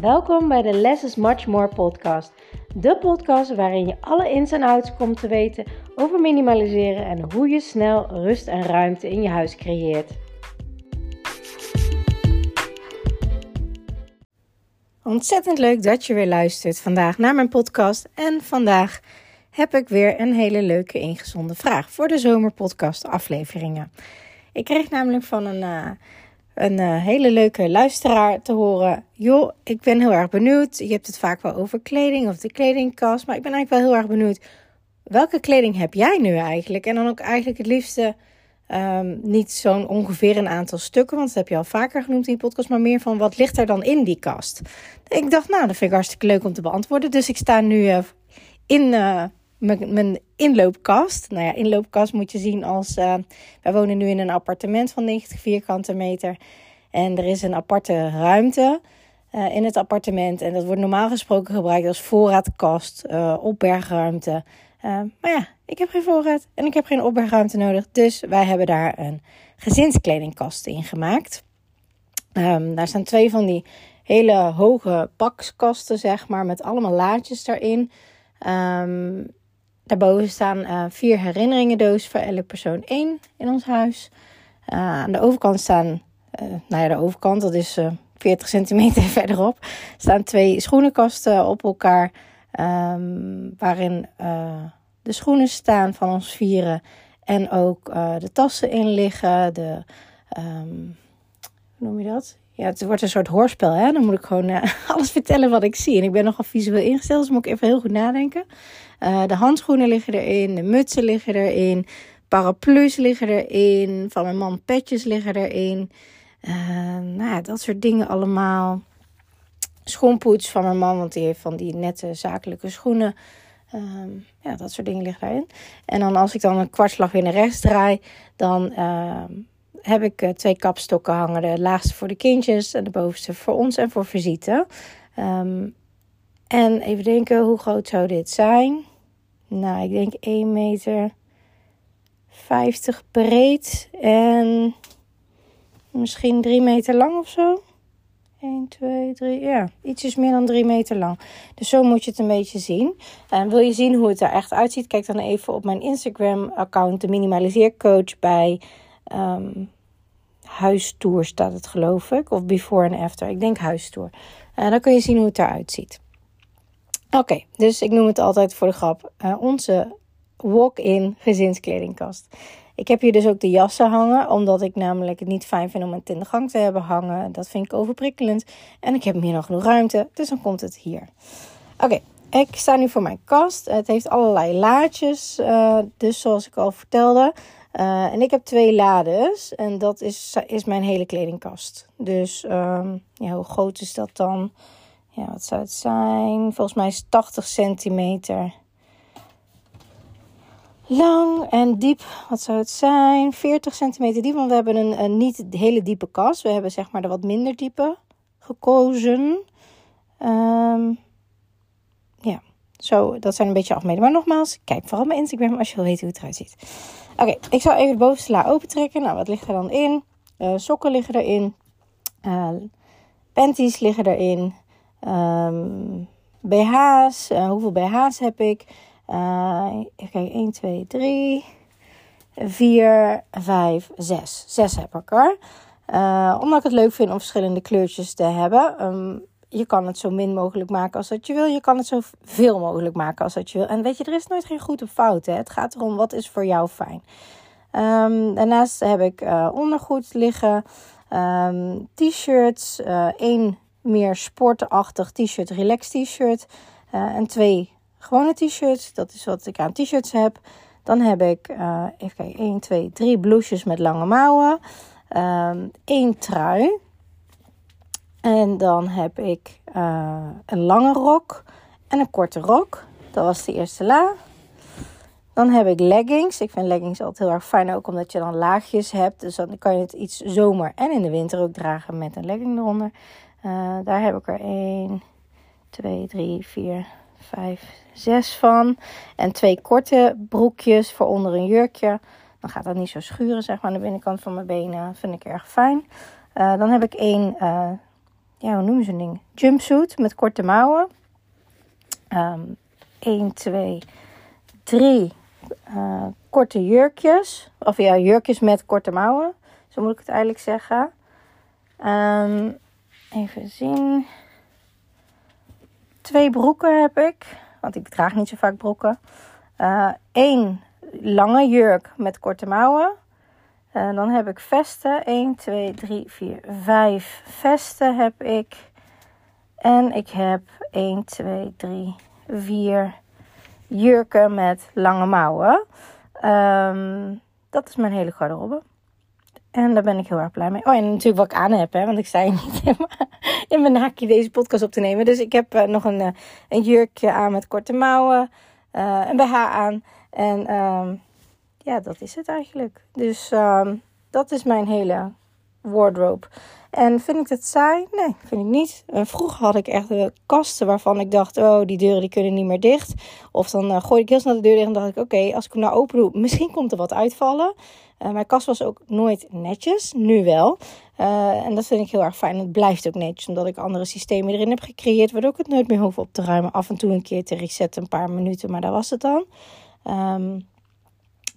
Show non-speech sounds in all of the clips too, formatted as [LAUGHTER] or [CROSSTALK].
Welkom bij de Less is Much More podcast. De podcast waarin je alle ins en outs komt te weten over minimaliseren en hoe je snel rust en ruimte in je huis creëert. Ontzettend leuk dat je weer luistert vandaag naar mijn podcast. En vandaag heb ik weer een hele leuke ingezonden vraag voor de zomerpodcast afleveringen. Ik kreeg namelijk van een... Uh, een uh, hele leuke luisteraar te horen. Joh, ik ben heel erg benieuwd. Je hebt het vaak wel over kleding of de kledingkast. Maar ik ben eigenlijk wel heel erg benieuwd. Welke kleding heb jij nu eigenlijk? En dan ook eigenlijk het liefste um, niet zo'n ongeveer een aantal stukken. Want dat heb je al vaker genoemd in die podcast. Maar meer van wat ligt er dan in die kast? Ik dacht, nou, dat vind ik hartstikke leuk om te beantwoorden. Dus ik sta nu uh, in uh, mijn inloopkast. Nou ja, inloopkast moet je zien als. Uh, wij wonen nu in een appartement van 90 vierkante meter. En er is een aparte ruimte uh, in het appartement. En dat wordt normaal gesproken gebruikt als voorraadkast, uh, opbergruimte. maar ja, ik heb geen voorraad en ik heb geen opbergruimte nodig. Dus wij hebben daar een gezinskledingkast in gemaakt. Um, daar staan twee van die hele hoge pakskasten, zeg maar, met allemaal laadjes daarin. Um, Daarboven staan uh, vier herinneringendozen voor elke persoon één in ons huis. Uh, aan de overkant staan, uh, nou ja, de overkant, dat is 40 centimeter [LAUGHS] verderop, staan twee schoenenkasten op elkaar. Um, waarin de schoenen staan van ons vieren. En ook de tassen in liggen. De, um, hoe noem je dat? Ja, het wordt een soort hoorspel. Hè? Dan moet ik gewoon [LAUGHS] alles vertellen wat ik zie. En ik ben nogal visueel ingesteld, dus moet ik even heel goed nadenken. Uh, de handschoenen liggen erin, de mutsen liggen erin, paraplu's liggen erin, van mijn man petjes liggen erin. Uh, nou ja, dat soort dingen allemaal. Schoenpoets van mijn man, want die heeft van die nette zakelijke schoenen. Uh, ja, dat soort dingen liggen daarin. En dan als ik dan een kwartslag weer naar rechts draai, dan ehm, heb ik uh, twee kapstokken hangen. De laagste voor de kindjes en de bovenste voor ons en voor visite. Um, en even denken, hoe groot zou dit zijn? Nou, ik denk 1 meter 50 breed en misschien 3 meter lang of zo. 1, 2, 3, ja, ietsjes meer dan 3 meter lang. Dus zo moet je het een beetje zien. En wil je zien hoe het er echt uitziet? Kijk dan even op mijn Instagram-account, de Minimaliseercoach, bij um, Huistour staat het geloof ik. Of Before and After. Ik denk Huistour. En dan kun je zien hoe het eruit ziet. Oké, dus ik noem het altijd voor de grap uh, onze walk-in gezinskledingkast. Ik heb hier dus ook de jassen hangen, omdat ik namelijk het niet fijn vind om het in de gang te hebben hangen. Dat vind ik overprikkelend. En ik heb meer dan genoeg ruimte, dus dan komt het hier. Oké, ik sta nu voor mijn kast. Het heeft allerlei laadjes, uh, dus zoals ik al vertelde. Uh, en ik heb twee lades en dat is, is mijn hele kledingkast. Dus um, ja, hoe groot is dat dan? ja, wat zou het zijn? Volgens mij is 80 centimeter lang en diep. Wat zou het zijn? 40 centimeter diep. Want we hebben een, niet hele diepe kast. We hebben zeg maar de wat minder diepe gekozen. Um, ja, zo, dat zijn een beetje afmeten. Maar nogmaals, kijk vooral mijn Instagram als je wil weten hoe het eruit ziet. Oké, ik zal even de bovenste la opentrekken. Nou, wat ligt er dan in? Uh, sokken liggen erin. Uh, panties liggen erin. Um, BH's, uh, hoeveel BH's heb ik? Even kijken, 1, 2, 3, 4, 5, 6. 6 heb ik er. Omdat ik het leuk vind om verschillende kleurtjes te hebben. Um, je kan het zo min mogelijk maken als dat je wil. Je kan het zo veel mogelijk maken als dat je wil. En weet je, er is nooit geen goed of fout. Hè? Het gaat erom wat is voor jou fijn. Um, daarnaast heb ik uh, ondergoed liggen. Um, t-shirts. Uh, één meer sportachtig t-shirt, relax t-shirt. Uh, en twee gewone t-shirts. Dat is wat ik aan t-shirts heb. Dan heb ik, even kijken, 1, 2, 3 blouses met lange mouwen. Um, één trui. En dan heb ik uh, een lange rok en een korte rok. Dat was de eerste la. Dan heb ik leggings. Ik vind leggings altijd heel erg fijn, ook omdat je dan laagjes hebt. Dus dan kan je het iets zomer en in de winter ook dragen met een legging eronder. Uh, daar heb ik er 1, 2, 3, 4, 5, 6 van. En twee korte broekjes voor onder een jurkje. Dan gaat dat niet zo schuren zeg maar, aan de binnenkant van mijn benen. Vind ik erg fijn. Uh, dan heb ik één ja, hoe noemen ze een ding? Jumpsuit met korte mouwen. Um, 1, 2, 3 korte jurkjes. Of ja, jurkjes met korte mouwen. Zo moet ik het eigenlijk zeggen. Um, even zien. Twee broeken heb ik. Want ik draag niet zo vaak broeken. Eén uh, lange jurk met korte mouwen. En dan heb ik vesten. 1, 2, 3, 4, 5 vesten heb ik. En ik heb 1, 2, 3, 4 jurken met lange mouwen. Um, dat is mijn hele garderobe. En daar ben ik heel erg blij mee. Oh, en natuurlijk wat ik aan heb, hè, want ik hier [LAUGHS] niet in mijn naakje deze podcast op te nemen. Dus ik heb uh, nog een, uh, een jurkje aan met korte mouwen, uh, een BH aan. En um, ja, dat is het eigenlijk. Dus um, dat is mijn hele wardrobe. En vind ik het saai? Nee, vind ik niet. vroeger had ik echt kasten waarvan ik dacht, oh, die deuren die kunnen niet meer dicht. Of dan uh, gooi ik heel snel de deur dicht en dacht ik, oké, als ik hem nou open doe, misschien komt er wat uitvallen. Uh, mijn kast was ook nooit netjes, nu wel. En dat vind ik heel erg fijn. Het blijft ook netjes, omdat ik andere systemen erin heb gecreëerd, waardoor ik het nooit meer hoef op te ruimen. Af en toe een keer te resetten, een paar minuten, maar dat was het dan. Um,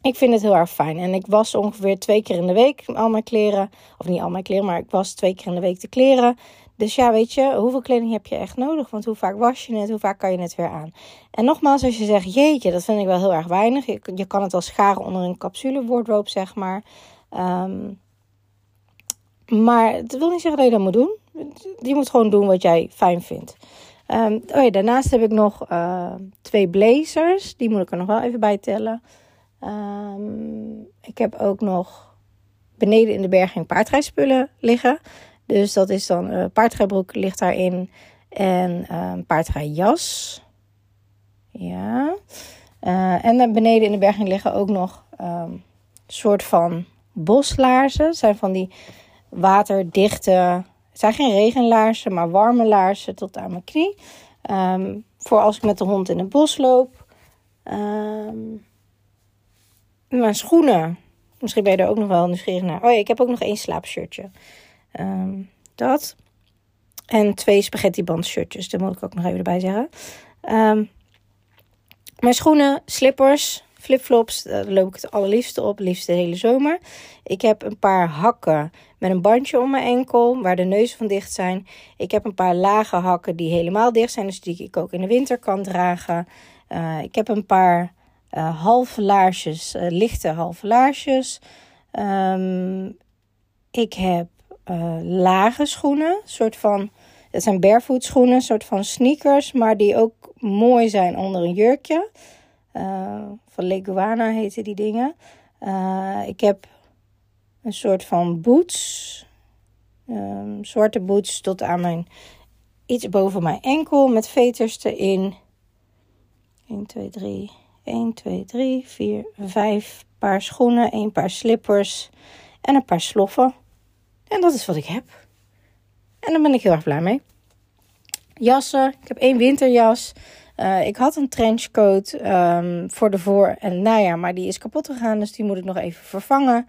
ik vind het heel erg fijn. En ik was ongeveer twee keer in de week al mijn kleren. Of niet al mijn kleren, maar ik was twee keer in de week te kleren. Dus ja, weet je, hoeveel kleding heb je echt nodig? Want hoe vaak was je het? Hoe vaak kan je het weer aan? En nogmaals, als je zegt, jeetje, dat vind ik wel heel erg weinig. Je, kan het wel scharen onder een capsule wardrobe, zeg maar. Um, maar het wil niet zeggen dat je dat moet doen. Je moet gewoon doen wat jij fijn vindt. Um, oh ja, daarnaast heb ik nog uh, twee blazers. Die moet ik er nog wel even bij tellen. Um, ik heb ook nog beneden in de berging paardrijspullen liggen. Dus dat is dan uh, paardrijbroek ligt daarin. En uh, paardrijjas. Ja. Uh, en dan beneden in de berging liggen ook nog um, soort van boslaarzen. Zijn van die waterdichte... Het zijn geen regenlaarzen, maar warme laarzen tot aan mijn knie. Voor als ik met de hond in het bos loop. Um, mijn schoenen. Misschien ben je er ook nog wel nieuwsgierig naar. Oh ja, ik heb ook nog één slaapshirtje. Um, dat. En twee spaghetti band shirtjes. Dat moet ik ook nog even erbij zeggen. Um, mijn schoenen, slippers, flipflops. Daar loop ik het allerliefste op. Liefst de hele zomer. Ik heb een paar hakken met een bandje om mijn enkel. Waar de neuzen van dicht zijn. Ik heb een paar lage hakken die helemaal dicht zijn. Dus die ik ook in de winter kan dragen. Uh, ik heb een paar uh, halve laarsjes, uh, lichte halve laarsjes. Um, ik heb uh, lage schoenen, soort van, het zijn barefoot schoenen, soort van sneakers, maar die ook mooi zijn onder een jurkje. van Leguana heten die dingen. ik heb een soort van boots, um, zwarte boots tot aan mijn, iets boven mijn enkel met veters erin. 1, 2, 3, 1, 2, 3, 4, 5 paar schoenen, een paar slippers en een paar sloffen. En dat is wat ik heb. En daar ben ik heel erg blij mee. Jassen. Ik heb één winterjas. Uh, ik had een trenchcoat um, voor de voor- en najaar, maar die is kapot gegaan. Dus die moet ik nog even vervangen.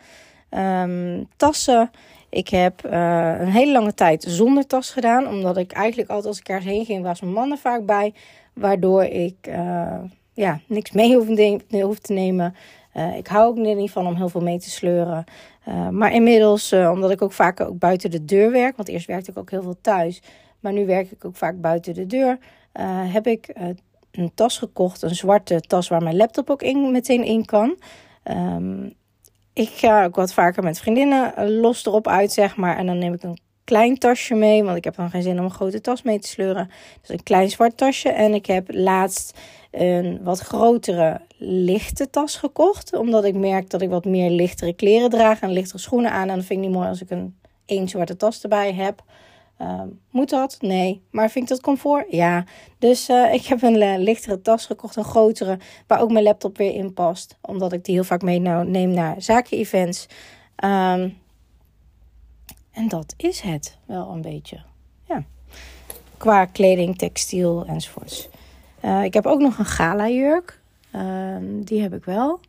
Um, tassen. Ik heb uh, een hele lange tijd zonder tas gedaan. Omdat ik eigenlijk altijd als ik ergens heen ging, was mijn man er vaak bij. Waardoor ik... Uh, ja, niks mee hoeft te nemen. Uh, ik hou ook niet van om heel veel mee te sleuren. Uh, maar inmiddels, omdat ik ook vaak ook buiten de deur werk, want eerst werkte ik ook heel veel thuis, maar nu werk ik ook vaak buiten de deur, heb ik een tas gekocht, een zwarte tas waar mijn laptop ook meteen in kan. Um, ik ga ook wat vaker met vriendinnen los erop uit, zeg maar, en dan neem ik een klein tasje mee, want ik heb dan geen zin om een grote tas mee te sleuren. Dus een klein zwart tasje. En ik heb laatst een wat grotere lichte tas gekocht. Omdat ik merk dat ik wat meer lichtere kleren draag en lichtere schoenen aan. En dan vind ik niet mooi als ik een één zwarte tas erbij heb. Uh, moet dat? Nee. Maar vind ik dat comfort? Ja. Dus uh, ik heb een uh, lichtere tas gekocht, een grotere, waar ook mijn laptop weer in past. Omdat ik die heel vaak meeneem naar zaken-events. Um, en dat is het wel een beetje. Ja. Qua kleding, textiel enzovoorts. Uh, ik heb ook nog een gala jurk. Uh, die heb ik wel.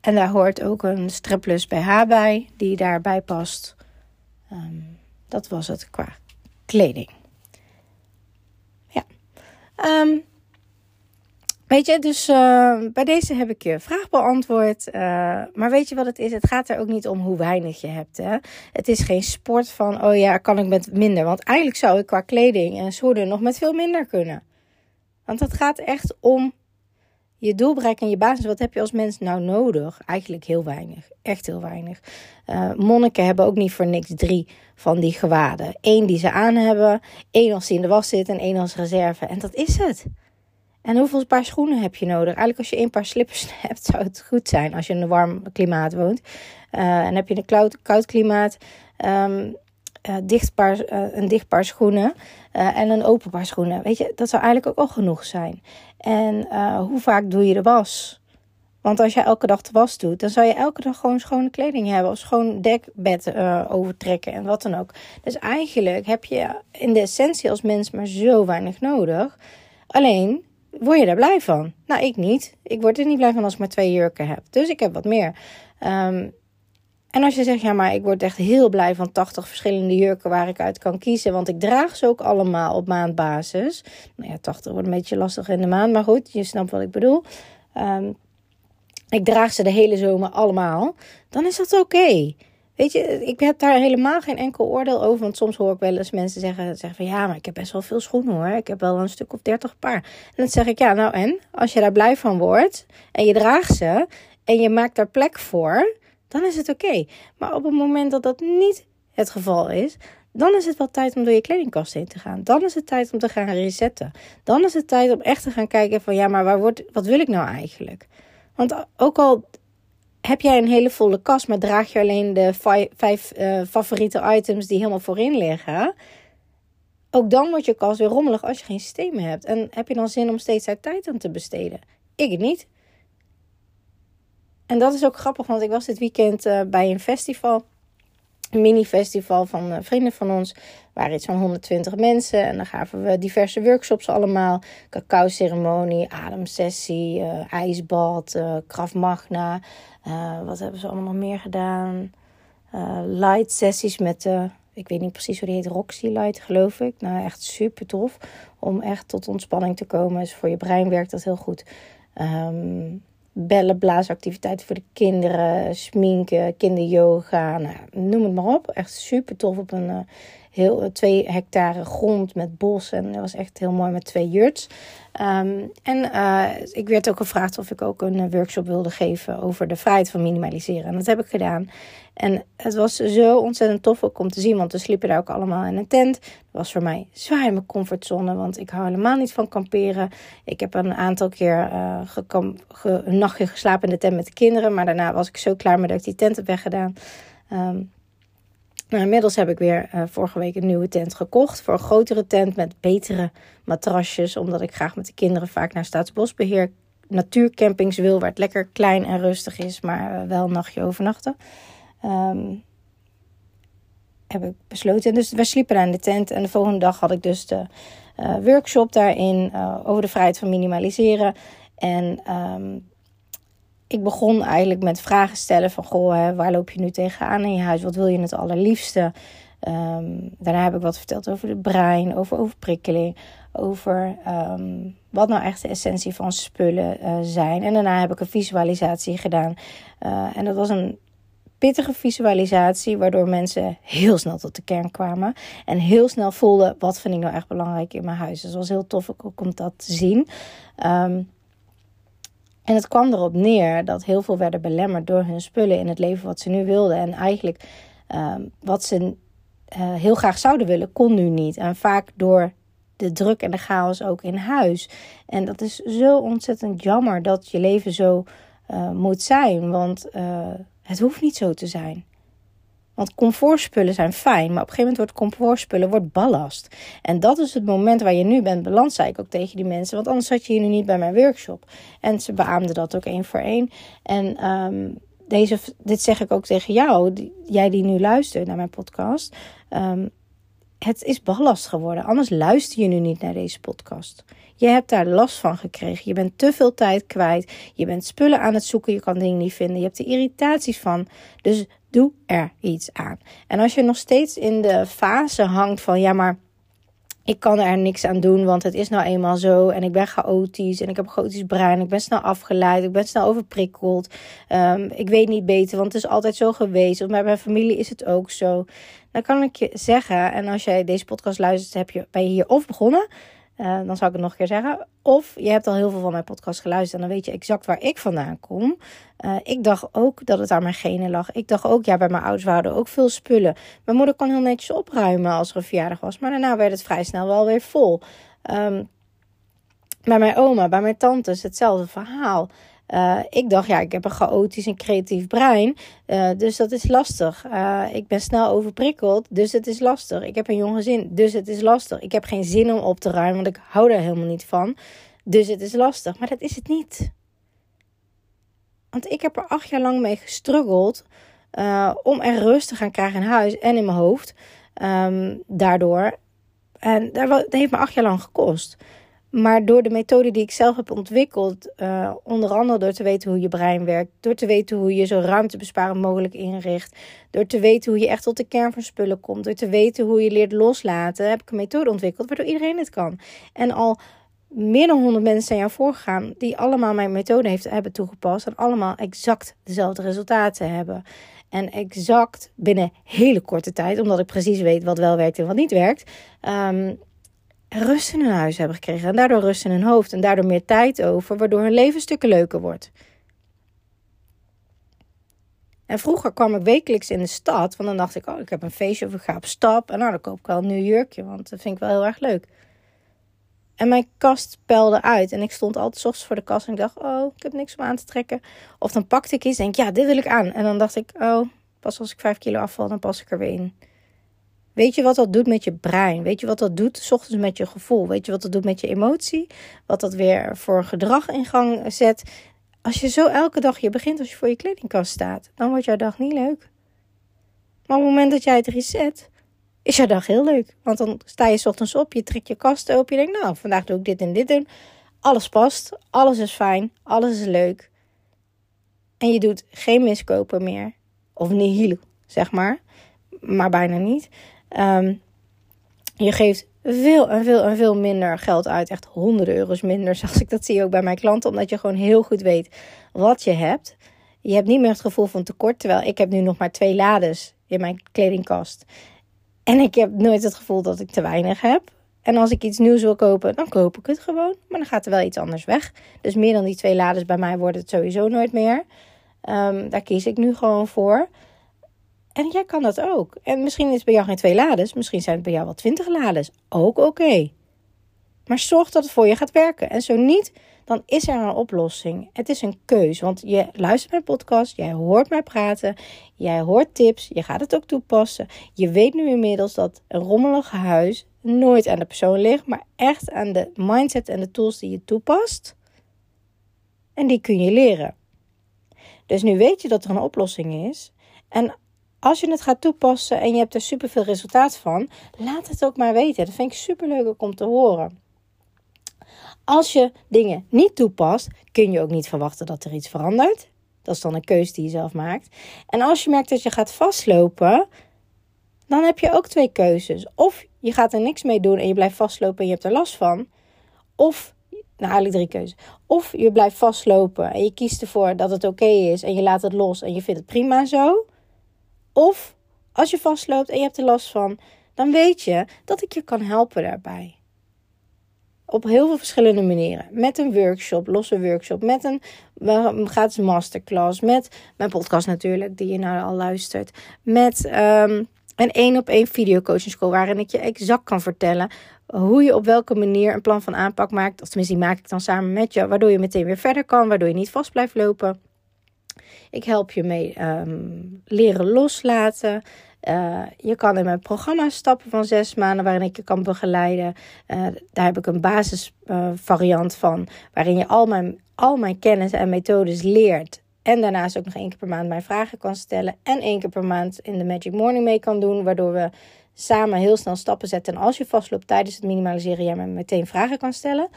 En daar hoort ook een strapless BH bij, die daarbij past. Um, Dat was het qua kleding. Ja. Ehm, weet je, dus uh, bij deze heb ik je vraag beantwoord. Uh, maar weet je wat het is? Het gaat er ook niet om hoe weinig je hebt. Hè? Het is geen sport van, oh ja, kan ik met minder? Want eigenlijk zou ik qua kleding en schoenen nog met veel minder kunnen. Want het gaat echt om je doel bereiken en je basis. Wat heb je als mens nou nodig? Eigenlijk heel weinig. Echt heel weinig. Uh, monniken hebben ook niet voor niks drie van die gewaden. Eén die ze aan hebben, één als die in de was zit en één als reserve. En dat is het. En hoeveel paar schoenen heb je nodig? Eigenlijk als je één paar slippers [LAUGHS] hebt, zou het goed zijn als je in een warm klimaat woont. Uh, en heb je een koud, koud klimaat, um, uh, dicht paar, uh, een dicht paar schoenen en een open paar schoenen. Weet je, dat zou eigenlijk ook al genoeg zijn. En hoe vaak doe je de was? Want als je elke dag de was doet, dan zou je elke dag gewoon schone kleding hebben. Of schoon dekbed overtrekken en wat dan ook. Dus eigenlijk heb je in de essentie als mens maar zo weinig nodig. Alleen, word je daar blij van? Nou, ik niet. Ik word er niet blij van als ik maar twee jurken heb. Dus ik heb wat meer. Um, en als je zegt, ja, maar ik word echt heel blij van 80 verschillende jurken waar ik uit kan kiezen. Want ik draag ze ook allemaal op maandbasis. Nou ja, 80 wordt een beetje lastig in de maand. Maar goed, je snapt wat ik bedoel. Um, ik draag ze de hele zomer allemaal, dan is dat oké. Weet je, ik heb daar helemaal geen enkel oordeel over. Want soms hoor ik wel eens mensen zeggen, zeggen van ja, maar ik heb best wel veel schoenen hoor. Ik heb wel een stuk of dertig paar. En dan zeg ik ja, nou en? Als je daar blij van wordt en je draagt ze en je maakt daar plek voor, dan is het oké. Maar op het moment dat dat niet het geval is, dan is het wel tijd om door je kledingkast heen te gaan. Dan is het tijd om te gaan resetten. Dan is het tijd om echt te gaan kijken van ja, maar waar wordt, wat wil ik nou eigenlijk? Want ook al heb jij een hele volle kast, maar draag je alleen de vijf, uh, favoriete items die helemaal voorin liggen. Ook dan wordt je kast weer rommelig als je geen systemen hebt. En heb je dan zin om steeds uit tijd aan te besteden? Ik niet. En dat is ook grappig, want ik was dit weekend uh, bij een festival mini-festival van eh, vrienden van ons. waren iets van 120 mensen. En dan gaven we diverse workshops allemaal. Cacao-ceremonie, ademsessie, uh, ijsbad, uh, Magna. wat hebben ze allemaal nog meer gedaan? light sessies met... ik weet niet precies hoe die heet, Roxy Light geloof ik. Nou, echt super tof. Om echt tot ontspanning te komen. Dus voor je brein werkt dat heel goed. Um, bellen, blaasactiviteiten voor de kinderen, sminken, kinderyoga, nou, noem het maar op. Echt super tof op een uh, heel, uh, twee hectare grond met bos. En dat was echt heel mooi met twee yurts. Um, en uh, ik werd ook gevraagd of ik ook een workshop wilde geven over de vrijheid van minimaliseren. En dat heb ik gedaan. En het was zo ontzettend tof ook om te zien, want we sliepen daar ook allemaal in een tent. Dat was voor mij zwaar in mijn comfortzone, want ik hou helemaal niet van kamperen. Ik heb een aantal keer een nachtje geslapen in de tent met de kinderen, maar daarna was ik zo klaar met dat ik die tent heb weggedaan. Um, nou, inmiddels heb ik weer uh, vorige week een nieuwe tent gekocht. Voor een grotere tent met betere matrasjes. Omdat ik graag met de kinderen vaak naar Staatsbosbeheer natuurcampings wil. Waar het lekker klein en rustig is, maar uh, wel nachtje overnachten. Um, heb ik besloten. Dus we sliepen daar in de tent. En de volgende dag had ik dus de uh, workshop daarin over de vrijheid van minimaliseren. En um, ik begon eigenlijk met vragen stellen van... Goh, hè, waar loop je nu tegenaan in je huis? Wat wil je het allerliefste? Um, daarna heb ik wat verteld over het brein, over overprikkeling... over um, wat nou echt de essentie van spullen uh, zijn. En daarna heb ik een visualisatie gedaan. Uh, en dat was een pittige visualisatie, waardoor mensen heel snel tot de kern kwamen. En heel snel voelden, wat vind ik nou echt belangrijk in mijn huis. Dus het was heel tof ook om dat te zien. Um, en het kwam erop neer dat heel veel werden belemmerd door hun spullen in het leven wat ze nu wilden. En eigenlijk um, wat ze uh, heel graag zouden willen, kon nu niet. En vaak door de druk en de chaos ook in huis. En dat is zo ontzettend jammer dat je leven zo uh, moet zijn. Want uh, het hoeft niet zo te zijn. Want comfortspullen zijn fijn, maar op een gegeven moment wordt comfortspullen wordt ballast. En dat is het moment waar je nu bent beland, zei ik ook tegen die mensen. Want anders zat je hier nu niet bij mijn workshop. En ze beaamden dat ook één voor één. En um, deze, dit zeg ik ook tegen jou, die, jij die nu luistert naar mijn podcast. Um, het is ballast geworden. Anders luister je nu niet naar deze podcast. Je hebt daar last van gekregen. Je bent te veel tijd kwijt. Je bent spullen aan het zoeken. Je kan dingen niet vinden. Je hebt er irritaties van. Dus doe er iets aan. En als je nog steeds in de fase hangt van ja, maar ik kan er niks aan doen, want het is nou eenmaal zo. En ik ben chaotisch en ik heb een chaotisch brein. Ik ben snel afgeleid, ik ben snel overprikkeld. Um, ik weet niet beter, want het is altijd zo geweest. Of bij mijn familie is het ook zo. Dan kan ik je zeggen, en als jij deze podcast luistert, heb je, ben je hier of begonnen uh, dan zou ik het nog een keer zeggen. Of je hebt al heel veel van mijn podcast geluisterd en dan weet je exact waar ik vandaan kom. Uh, ik dacht ook dat het aan mijn genen lag. Ik dacht ook, ja, bij mijn ouders waren ook veel spullen. Mijn moeder kon heel netjes opruimen als er een verjaardag was. Maar daarna werd het vrij snel wel weer vol. Um, bij mijn oma, bij mijn tantes, hetzelfde verhaal. Uh, ik dacht, ja, ik heb een chaotisch en creatief brein, uh, dus dat is lastig. Uh, ik ben snel overprikkeld, dus het is lastig. Ik heb een jong gezin, dus het is lastig. Ik heb geen zin om op te ruimen, want ik hou daar helemaal niet van. Dus het is lastig. Maar dat is het niet. Want ik heb er acht jaar lang mee gestruggeld om er rust te gaan krijgen in huis en in mijn hoofd. Um, daardoor. En dat heeft me acht jaar lang gekost. Maar door de methode die ik zelf heb ontwikkeld, uh, onder andere door te weten hoe je brein werkt, door te weten hoe je zo ruimtebesparend mogelijk inricht, door te weten hoe je echt tot de kern van spullen komt, door te weten hoe je leert loslaten, heb ik een methode ontwikkeld waardoor iedereen het kan. En al meer dan 100 mensen zijn jou voorgegaan die allemaal mijn methode heeft, hebben toegepast en allemaal exact dezelfde resultaten hebben. En exact binnen hele korte tijd, omdat ik precies weet wat wel werkt en wat niet werkt. Um, rust in hun huis hebben gekregen. En daardoor rust in hun hoofd. En daardoor meer tijd over, waardoor hun leven stukken leuker wordt. En vroeger kwam ik wekelijks in de stad. Want dan dacht ik, oh, ik heb een feestje of ik ga op stap. En nou, dan koop ik wel een nieuw jurkje. Want dat vind ik wel heel erg leuk. En mijn kast pelde uit. En ik stond altijd ochtends voor de kast. En ik dacht, oh, ik heb niks om aan te trekken. Of dan pakte ik iets en denk, ja, dit wil ik aan. En dan dacht ik, oh, pas als ik vijf kilo afval, dan pas ik er weer in. Weet je wat dat doet met je brein? Weet je wat dat doet s ochtends met je gevoel? Weet je wat dat doet met je emotie? Wat dat weer voor gedrag in gang zet? Als je zo elke dag je begint als je voor je kledingkast staat, dan wordt jouw dag niet leuk. Maar op het moment dat jij het reset, is jouw dag heel leuk. Want dan sta je s ochtends op, je trekt je kast open, je denkt, nou, vandaag doe ik dit en dit doen. Alles past, alles is fijn, alles is leuk. En je doet geen miskopen meer. Of nihil, zeg maar. Maar bijna niet. Um, je geeft veel en veel en veel minder geld uit. Echt honderden euro's minder, [LAUGHS] zoals ik dat zie ook bij mijn klanten. Omdat je gewoon heel goed weet wat je hebt. Je hebt niet meer het gevoel van tekort. Terwijl ik heb nu nog maar twee lades in mijn kledingkast. En ik heb nooit het gevoel dat ik te weinig heb. En als ik iets nieuws wil kopen, dan koop ik het gewoon. Maar dan gaat er wel iets anders weg. Dus meer dan die twee lades bij mij worden het sowieso nooit meer. Um, daar kies ik nu gewoon voor. En jij kan dat ook. En misschien is het bij jou geen twee lades, misschien zijn het bij jou wel twintig lades. Ook oké. Maar zorg dat het voor je gaat werken. En zo niet, dan is er een oplossing. Het is een keus. Want je luistert mijn podcast, jij hoort mij praten, jij hoort tips, je gaat het ook toepassen. Je weet nu inmiddels dat een rommelig huis nooit aan de persoon ligt, maar echt aan de mindset en de tools die je toepast. En die kun je leren. Dus nu weet je dat er een oplossing is. En als je het gaat toepassen en je hebt er superveel resultaat van, laat het ook maar weten. Dat vind ik super leuk om te horen. Als je dingen niet toepast, kun je ook niet verwachten dat er iets verandert. Dat is dan een keuze die je zelf maakt. En als je merkt dat je gaat vastlopen, dan heb je ook twee keuzes. Of je gaat er niks mee doen en je blijft vastlopen en je hebt er last van. Of, nou eigenlijk drie keuzes. Of je blijft vastlopen en je kiest ervoor dat het oké is en je laat het los en je vindt het prima zo. Of als je vastloopt en je hebt er last van, dan weet je dat ik je kan helpen daarbij. Op heel veel verschillende manieren. Met een workshop, losse workshop. Met een gratis masterclass. Met mijn podcast natuurlijk, die je nou al luistert. Met um, een één op één videocoaching school. Waarin ik je exact kan vertellen hoe je op welke manier een plan van aanpak maakt. Of tenminste, die maak ik dan samen met je. Waardoor je meteen weer verder kan. Waardoor je niet vast blijft lopen. Ik help je mee um, leren loslaten. Uh, je kan in mijn programma stappen van zes maanden waarin ik je kan begeleiden. Uh, daar heb ik een basisvariant uh, van waarin je al mijn, al mijn kennis en methodes leert. En daarnaast ook nog één keer per maand mijn vragen kan stellen. En één keer per maand in de Magic Morning mee kan doen. Waardoor we samen heel snel stappen zetten. En als je vastloopt tijdens het minimaliseren, jij me meteen vragen kan stellen.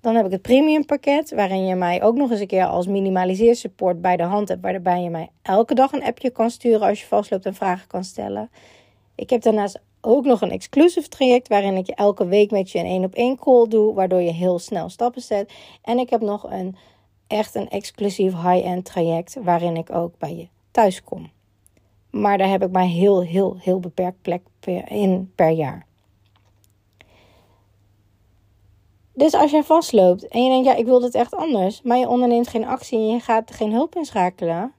Dan heb ik het premium pakket, waarin je mij ook nog eens een keer als minimaliseer support bij de hand hebt. Waarbij je mij elke dag een appje kan sturen als je vastloopt en vragen kan stellen. Ik heb daarnaast ook nog een exclusive traject waarin ik je elke week met je een één op één call doe, waardoor je heel snel stappen zet. En ik heb nog een echt een exclusief high-end traject waarin ik ook bij je thuis kom. Maar daar heb ik maar heel, heel, heel beperkt plek in per jaar. Dus als jij vastloopt en je denkt, ja, ik wil dit echt anders, maar je onderneemt geen actie en je gaat geen hulp inschakelen,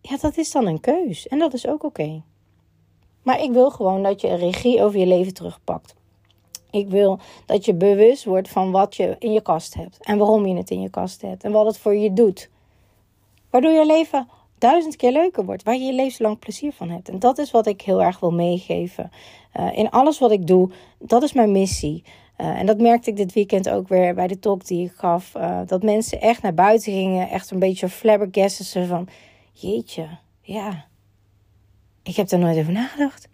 ja, dat is dan een keus. En dat is ook oké. Maar ik wil gewoon dat je een regie over je leven terugpakt. Ik wil dat je bewust wordt van wat je in je kast hebt en waarom je het in je kast hebt en wat het voor je doet. Waardoor je leven duizend keer leuker wordt, waar je je levenslang plezier van hebt. En dat is wat ik heel erg wil meegeven. Uh, in alles wat ik doe, dat is mijn missie. Uh, en dat merkte ik dit weekend ook weer bij de talk die ik gaf. Uh, dat mensen echt naar buiten gingen, echt een beetje flabbergasted van... Jeetje, ja, ik heb er nooit over nagedacht.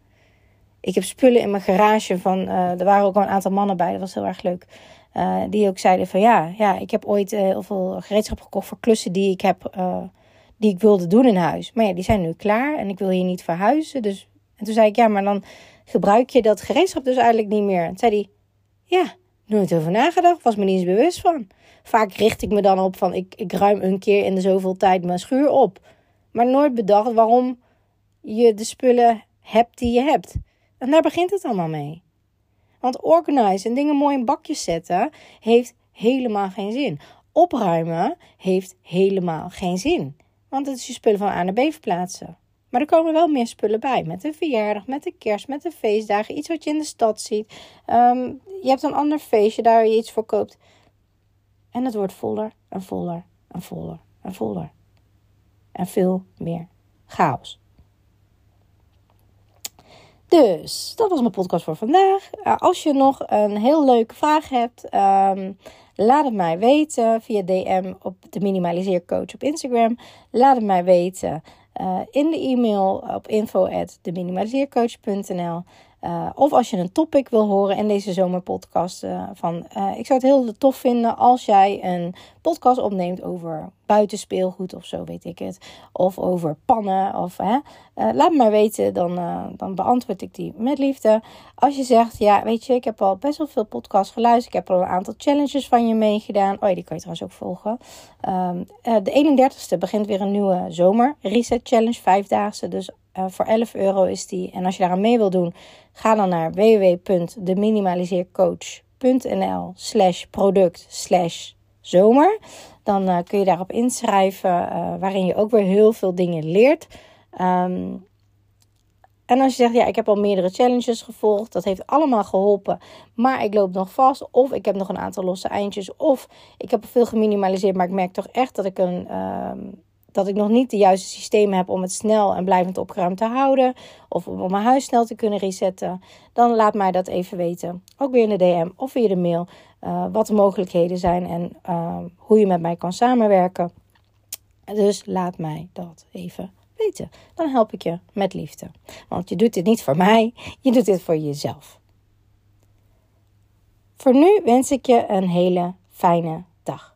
Ik heb spullen in mijn garage van. Uh, er waren ook al een aantal mannen bij, dat was heel erg leuk. Die ook zeiden van ja, ja ik heb ooit heel veel gereedschap gekocht voor klussen die ik heb. die ik wilde doen in huis. Maar ja, die zijn nu klaar en ik wil hier niet verhuizen. Dus, en toen zei ik ja, maar dan gebruik je dat gereedschap dus eigenlijk niet meer. En zei hij ja, nooit over nagedacht, was me niet eens bewust van. Vaak richt ik me dan op van ik, ik ruim een keer in de zoveel tijd mijn schuur op. Maar nooit bedacht waarom je de spullen hebt die je hebt. En daar begint het allemaal mee. Want organize en dingen mooi in bakjes zetten heeft helemaal geen zin. Opruimen heeft helemaal geen zin. Want het is je spullen van A naar B verplaatsen. Maar er komen wel meer spullen bij. Met een verjaardag, met de kerst, met de feestdagen. Iets wat je in de stad ziet. Um, je hebt een ander feestje, daar je iets voor koopt. En het wordt voller en voller en voller en voller. En veel meer chaos. Dus dat was mijn podcast voor vandaag. Uh, als je nog een heel leuke vraag hebt, um, laat het mij weten via DM op de Minimaliseercoach op Instagram. Laat het mij weten in de e-mail op info@deminimaliseercoach.nl. Uh, of als je een topic wil horen in deze zomerpodcast. Uh, van, uh, ik zou het heel tof vinden als jij een podcast opneemt over buitenspeelgoed of zo, weet ik het. Of over pannen. Of, hè. laat me maar weten, dan, dan beantwoord ik die met liefde. Als je zegt, ja, weet je, ik heb al best wel veel podcasts geluisterd. Ik heb al een aantal challenges van je meegedaan. Oh ja, die kan je trouwens ook volgen. Um, de 31ste begint weer een nieuwe zomer reset challenge, vijfdaagse. Dus uh, voor 11 euro is die. En als je daaraan mee wil doen, ga dan naar www.deminimaliseercoach.nl slash product slash zomer. Dan uh, kun je daarop inschrijven, uh, waarin je ook weer heel veel dingen leert. Um, en als je zegt, ja, ik heb al meerdere challenges gevolgd, dat heeft allemaal geholpen, maar ik loop nog vast, of ik heb nog een aantal losse eindjes, of ik heb veel geminimaliseerd, maar ik merk toch echt dat ik een, uh, dat ik nog niet de juiste systemen heb om het snel en blijvend opgeruimd te houden. Of om mijn huis snel te kunnen resetten. Dan laat mij dat even weten. Ook weer in de DM of via de mail. Uh, wat de mogelijkheden zijn en uh, hoe je met mij kan samenwerken. Dus laat mij dat even weten. Dan help ik je met liefde. Want je doet dit niet voor mij, je doet dit voor jezelf. Voor nu wens ik je een hele fijne dag.